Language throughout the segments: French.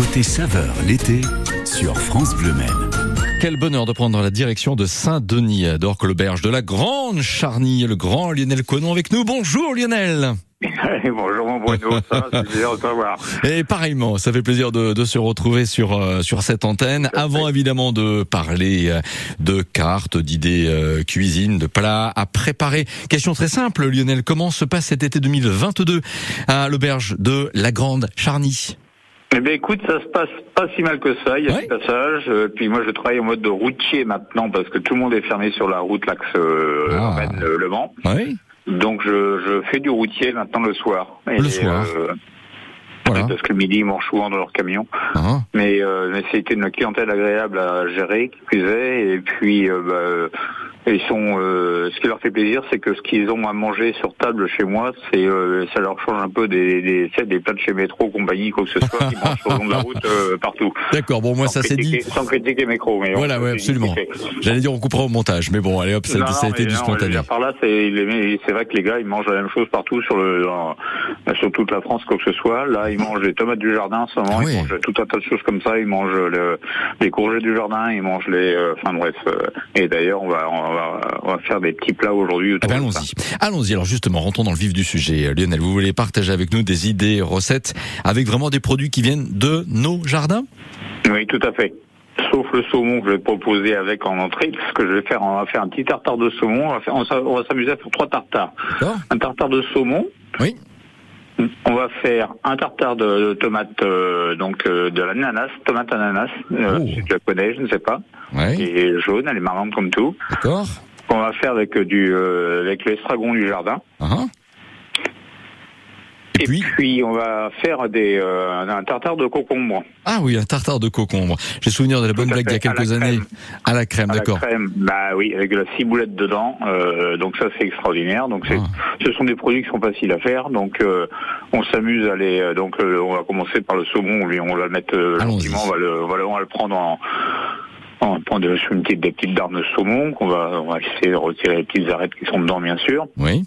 Côté saveur l'été sur France Bleu Maine. Quel bonheur de prendre la direction de Saint-Denis, d'Orque-l'Auberge, de la Grande Charnie, le grand Lionel Conon avec nous. Bonjour Lionel Bonjour mon Bruno, ça c'est plaisir de te voir. Et pareillement, ça fait plaisir de, de se retrouver sur euh, sur cette antenne. Avant évidemment de parler euh, de cartes, d'idées euh, cuisine, de plats à préparer. Question très simple, Lionel, comment se passe cet été 2022 à l'auberge de la Grande Charny Eh bien écoute, ça se passe pas si mal que ça, il y a Ouais. des passages, euh, puis moi je travaille en mode de routier maintenant parce que tout le monde est fermé sur la route l'axe euh, Ah. Euh, Le Mans. Oui. Donc je, je fais du routier maintenant le soir. Le soir. euh, Voilà. Parce que le midi ils mangent souvent dans leur camion. Ah. Mais, euh, mais c'était une clientèle agréable à gérer, qui est. Et puis, euh, bah, euh, ils sont. euh, ce qui leur fait plaisir, c'est que ce qu'ils ont à manger sur table chez moi, c'est euh, ça leur change un peu des des, des plats de chez métro, compagnie, quoi que ce soit, qui mangent sur le long de la route euh, partout. D'accord, bon moi Sans ça c'est dit. Sans critiquer métro, mais Voilà, ouais, absolument. J'allais dire on coupera au montage, mais bon, allez hop, ça, Non, ça a été du spontané. par là, c'est c'est vrai que les gars, ils mangent la même chose partout sur le dans- sur toute la France, quoi que ce soit. Là, ils mangent les tomates du jardin en ce moment, Ah ils oui. mangent tout un tas de choses comme ça. Ils mangent le, les courgettes du jardin, ils mangent les, euh, enfin bref. euh, et d'ailleurs, on va, on va on va faire des petits plats aujourd'hui autour ben, allons-y. Allons-y. Alors justement, rentrons dans le vif du sujet. Euh, Lionel, vous voulez partager avec nous des idées, recettes, avec vraiment des produits qui viennent de nos jardins? Oui, tout à fait. Sauf le saumon que je vais proposer avec en entrée, parce que je vais faire, on va faire un petit tartare de saumon. On va, va s'amuser à faire trois tartares. Un tartare de saumon, Oui. On va faire un tartare de, de tomates, euh, donc euh, de l'ananas, tomate ananas, euh, Oh. si tu la connais, je ne sais pas. Oui. Et jaune, elle est marrante comme tout. D'accord. On va faire avec du euh, avec l'estragon du jardin. Ah. Et puis on va faire des euh, un tartare de concombre. Ah oui, un tartare de concombre. J'ai souvenir de la bonne blague d'il y a à quelques années. crème. À la crème, d'accord. crème. Bah oui, avec de la ciboulette dedans. Euh, donc ça c'est extraordinaire. Donc Ah. ce sont des produits qui sont faciles à faire. Donc euh, on s'amuse à les. Donc on va commencer par le saumon. Lui, on va le mettre gentiment. On va le, on va prendre en. On va prendre sur une petite, des petites darnes de saumon qu'on va, on va essayer de retirer les petites arêtes qui sont dedans, bien sûr. Oui.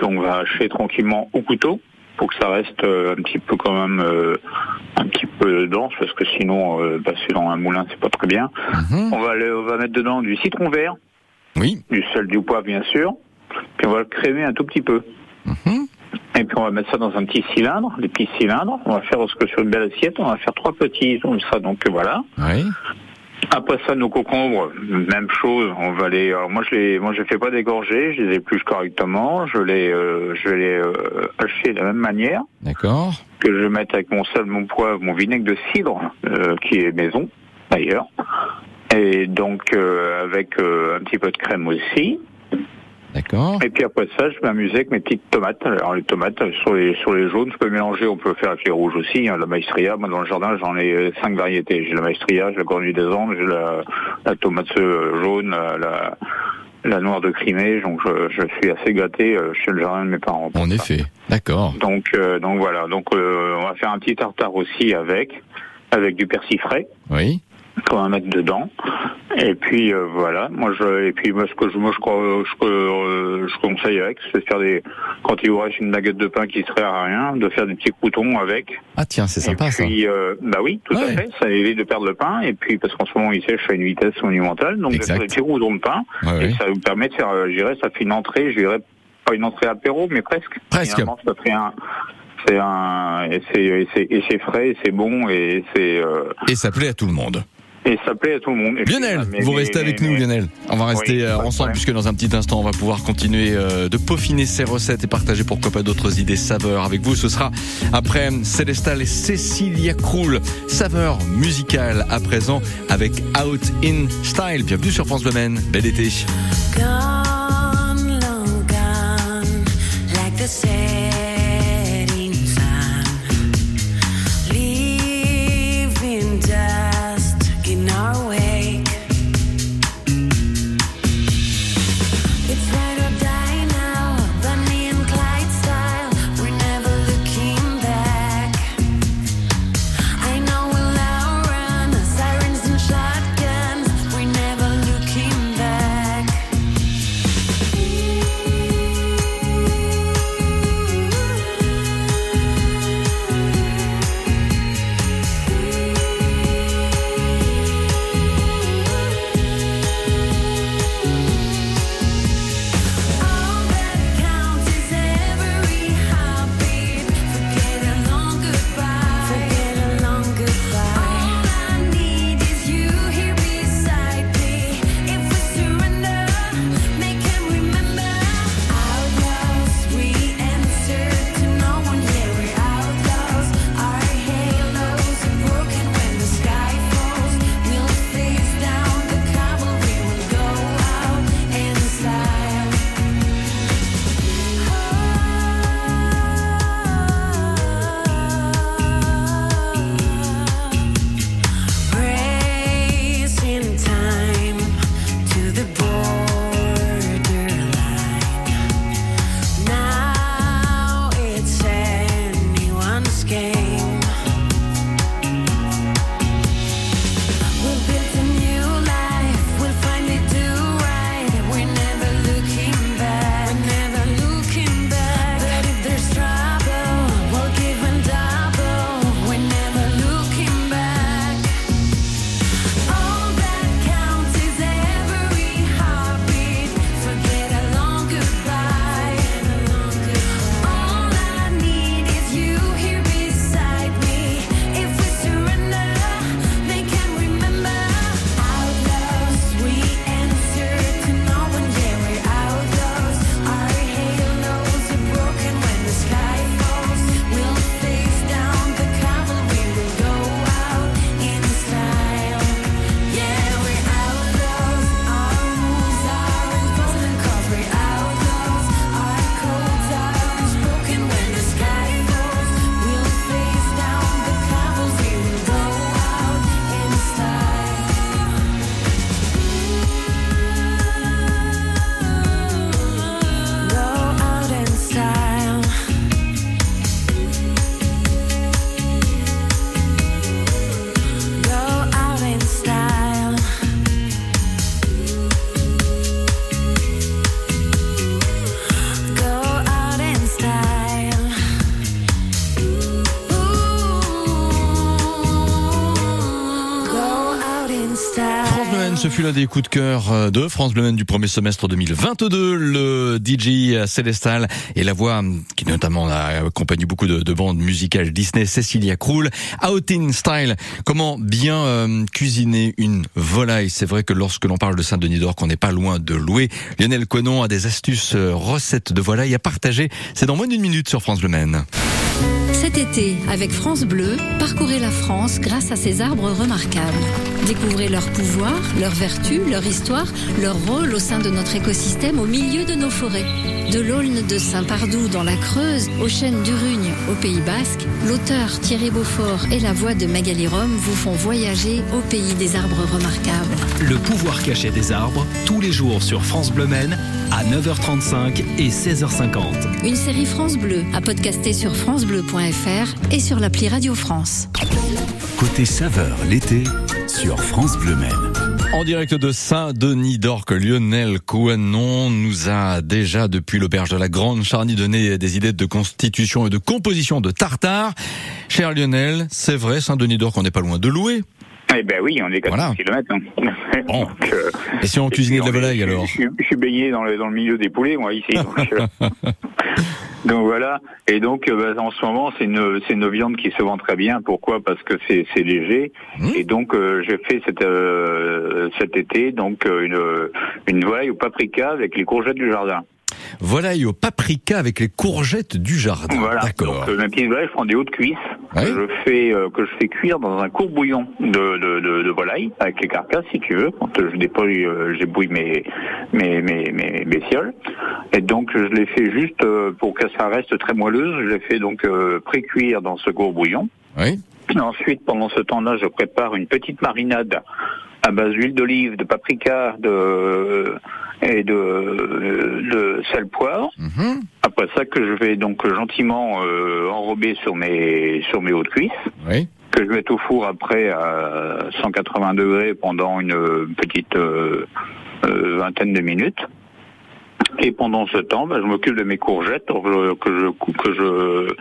Qu'on va hacher tranquillement au couteau pour que ça reste euh, un petit peu quand même euh, un petit peu dense parce que sinon euh, passer dans un moulin c'est pas très bien. Mhm. On va, le- on va mettre dedans du citron vert, Oui. du sel, du poivre bien sûr, puis on va le crémer un tout petit peu. Mhm. Et puis on va mettre ça dans un petit cylindre, des petits cylindres. On va faire parce que sur une belle assiette, on va faire trois petits comme ça. Donc voilà. Oui. Après ça, nos concombres, même chose. On va les. alors moi, je les, moi, je les fais pas dégorger. Je les épluche correctement. Je les, euh, je les euh, hacher de la même manière D'accord. que je vais mettre avec mon sel, mon poivre, mon vinaigre de cidre euh, qui est maison d'ailleurs. Et donc euh, avec euh, un petit peu de crème aussi. D'accord. Et puis après ça, je m'amusais avec mes petites tomates. Alors les tomates euh, sur les sur les jaunes, je peux mélanger. On peut faire avec les rouges aussi. hein, la maestria, moi dans le jardin, j'en ai euh, cinq variétés. J'ai la maestria, j'ai la cornue des Andes, j'ai la, la tomate euh, jaune, la, la la noire de Crimée. Donc je, je suis assez gâté euh, chez le jardin de mes parents. En effet. D'accord. Donc, euh, donc voilà. Donc, euh, on va faire un petit tartare aussi avec, avec du persil frais Oui. Qu'on va mettre dedans. Et puis euh, voilà. Moi, je, et puis moi, ce que je, moi, je crois, je, euh, je conseille avec, c'est de faire des, quand il vous reste une baguette de pain qui serait à rien, de faire des petits croutons avec. Ah tiens, c'est sympa et ça. puis, euh, bah oui, tout Ouais. à fait. Ça évite de perdre le pain. Et puis, parce qu'en ce moment, il sèche à une vitesse monumentale. Donc, de faire des petits croutons de pain. Ouais, Et ça vous permet de faire, euh, je dirais, ça fait une entrée, je dirais, pas une entrée apéro, mais presque. Presque. Finalement, ça fait un, c'est un, et c'est, frais, c'est bon, et c'est, euh, Et ça plaît à tout le monde. Et ça plaît à tout le monde. Lionel, mais- vous mais- restez avec mais- nous, Lionel. On va rester Oui, euh, ensemble puisque dans un petit instant, on va pouvoir continuer euh, de peaufiner ces recettes et partager pourquoi pas d'autres idées saveurs avec vous. Ce sera après Célestal et Cécilia Krull. Saveur musicale à présent avec Out in Style. Bienvenue sur France Bleu Maine. Bel été. Gone, long gone, like the ce fut l'un des coups de cœur euh, de France Bleu du premier semestre 2022. Le DJ Célestal et la voix hum, qui notamment a accompagné beaucoup de, de bandes musicales Disney, Cecilia Krull. Out in Style. Comment bien euh, cuisiner une volaille? C'est vrai que lorsque l'on parle de Saint-Denis d'Or, qu'on n'est pas loin de louer, Lionel Conon a des astuces euh, recettes de volaille à partager. C'est dans moins d'une minute sur France Bleu Maine. Cet été, avec France Bleu, parcourez la France grâce à ces arbres remarquables. Découvrez leur pouvoir, leurs vertus, leur histoire, leur rôle au sein de notre écosystème au milieu de nos forêts. De l'Aulne de Saint-Pardoux dans la Creuse, aux chênes d'Urugne au Pays Basque, l'auteur Thierry Beaufort et la voix de Magali Rome vous font voyager au pays des arbres remarquables. Le pouvoir caché des arbres, tous les jours sur France Bleu à 9h35 et 16h50. Une série France Bleu à podcaster sur francebleu.fr et sur l'appli Radio France. Côté saveur l'été sur France Bleu Maine. En direct de Saint-Denis d'Orque, Lionel Coanon nous a déjà, depuis l'auberge de la Grande Charnie, donné des idées de constitution et de composition de tartare. Cher Lionel, c'est vrai, Saint-Denis d'Orque, on n'est pas loin de louer. Eh ben oui, on est 4 Voilà. km. Bon. Et si on cuisinait de la volaille alors je, suis- je suis baigné dans le, dans le milieu des poulets, moi, ici. Donc, euh, donc voilà. Et donc, euh, bah, en ce moment, c'est une, c'est une viande qui se vend très bien. Pourquoi? Parce que c'est, c'est léger. Mmh. Et donc, euh, j'ai fait cet, euh, cet été donc euh, une, une volaille au paprika avec les courgettes du jardin. Volaille au paprika avec les courgettes du jardin. Voilà. D'accord. Donc, euh, ma petite volaille, je prends des hautes cuisses Ouais. que je fais euh, que je fais cuire dans un court bouillon de, de, de, de volaille avec les carcasses, si tu veux. Quand euh, je dépouille, euh, j'ébouille mes mes mes mes bestioles. Et donc, je les fais juste euh, pour que ça reste très moelleuse. Je les fais donc euh, pré-cuire dans ce court bouillon. Oui. Ensuite, pendant ce temps-là, je prépare une petite marinade à base d'huile d'olive, de paprika, de et de, de sel poivre. Mhm. Après ça, que je vais donc gentiment euh, enrober sur mes sur mes hautes cuisses, Oui. que je mets au four après à 180 degrés pendant une petite euh, euh, vingtaine de minutes. Et pendant ce temps, bah, je m'occupe de mes courgettes que je, que je, que je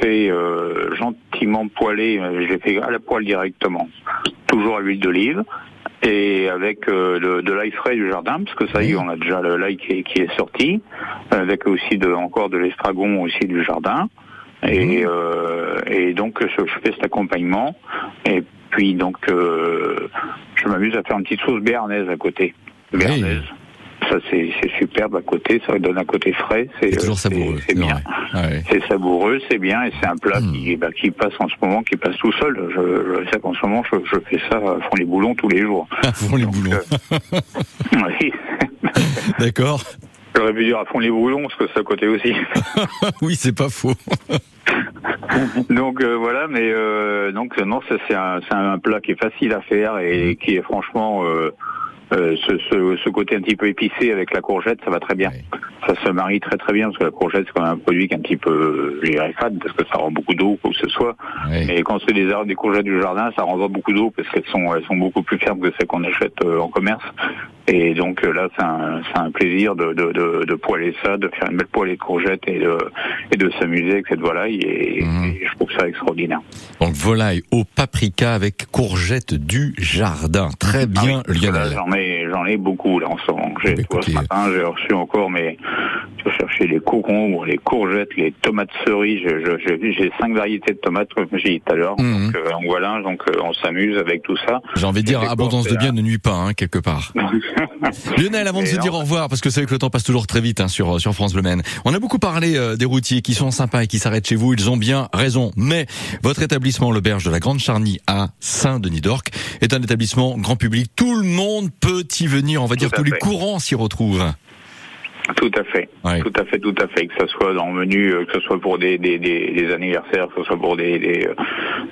fais euh, gentiment poêler. euh, Je les fais à la poêle directement, toujours à l'huile d'olive et avec euh, de, de l'ail frais du jardin, parce que ça y est, on a déjà l'ail qui est, qui est sorti, avec aussi de, encore de l'estragon aussi du jardin. Et, euh, et donc je, je fais cet accompagnement. Et puis donc euh, je m'amuse à faire une petite sauce béarnaise à côté. Béarnaise. Ça c'est superbe à côté, ça donne un côté frais. C'est toujours euh, savoureux. C'est bien. ouais. C'est savoureux, c'est bien, et c'est un plat Hmm. qui, bah, qui passe en ce moment, qui passe tout seul. Je, je sais qu'en ce moment, je, je fais ça à fond les boulons tous les jours. À fond les Donc, boulons. euh, oui. D'accord. J'aurais pu dire à fond les boulons, parce que c'est à côté aussi. oui, c'est pas faux. donc euh, voilà, mais euh, donc non, c'est un, plat qui est facile à faire et qui est franchement euh, euh, ce, ce, ce côté un petit peu épicé avec la courgette, ça va très bien. Ça se marie très très bien parce que la courgette c'est quand même un produit qui est un petit peu, je dirais, fade parce que ça rend beaucoup d'eau ou quoi que ce soit. Ouais. Mais quand c'est des arbres, des courgettes du jardin, ça renvoie beaucoup d'eau parce qu'elles sont, elles sont beaucoup plus fermes que celles qu'on achète euh, en commerce. Et donc euh, là, c'est un, c'est un plaisir de, de, de, de poêler ça, de faire une belle poêlée de courgettes et de, et de s'amuser avec cette volaille. Et, Mhm. et je trouve ça extraordinaire. Donc volaille au paprika avec courgettes du jardin. Très bien, Ah oui, Lionel. Ai, j'en ai beaucoup là en ce moment. J'ai, vois, ce matin, j'ai reçu encore mes, je cherchais les concombres, les courgettes, les tomates cerises. J'ai, cinq variétés de tomates, comme j'ai dit tout à l'heure. Mhm. Donc, euh, donc voilà, donc euh, on s'amuse avec tout ça. J'ai envie de dire, abondance de c'est bien ne nuit pas, hein, quelque part. Lionel, avant de se dire au revoir, parce que c'est vrai que le temps passe toujours très vite hein, sur sur France Bleu Maine. On a beaucoup parlé euh, des routiers qui sont sympas et qui s'arrêtent chez vous. Ils ont bien raison. Mais votre établissement, l'auberge de la Grande Charnie à Saint-Denis d'Orque, est un établissement grand public. Tout le monde peut y venir. On va dire à tous les courants s'y retrouvent. Tout à fait, tout à fait, tout à fait. Que ce soit dans le menu, euh, que ce soit pour des, des, des, des anniversaires, que ce soit pour des, des, euh,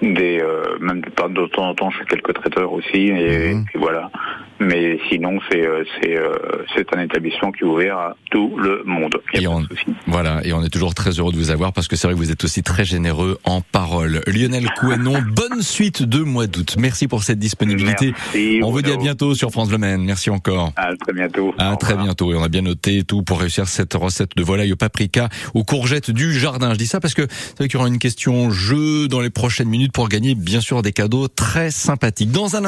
des euh, même de temps de temps en temps, je quelques traiteurs aussi, et, Mhm. et puis voilà. Mais sinon, c'est euh, c'est euh, c'est un établissement qui est ouvert à tout le monde. Il y Et pas on- de. Voilà, et on est toujours très heureux de vous avoir parce que c'est vrai que vous êtes aussi très généreux en parole. Lionel Couenon, bonne suite de mois d'août. Merci pour cette disponibilité. Merci, On vous dit à bientôt sur France Le Maine. Merci encore. À très bientôt. À très bientôt. Et on a bien noté tout pour réussir cette recette de volaille au paprika aux courgettes du jardin. Je dis ça parce que c'est vrai qu'il y aura une question jeu dans les prochaines minutes pour gagner bien sûr des cadeaux très sympathiques. Dans un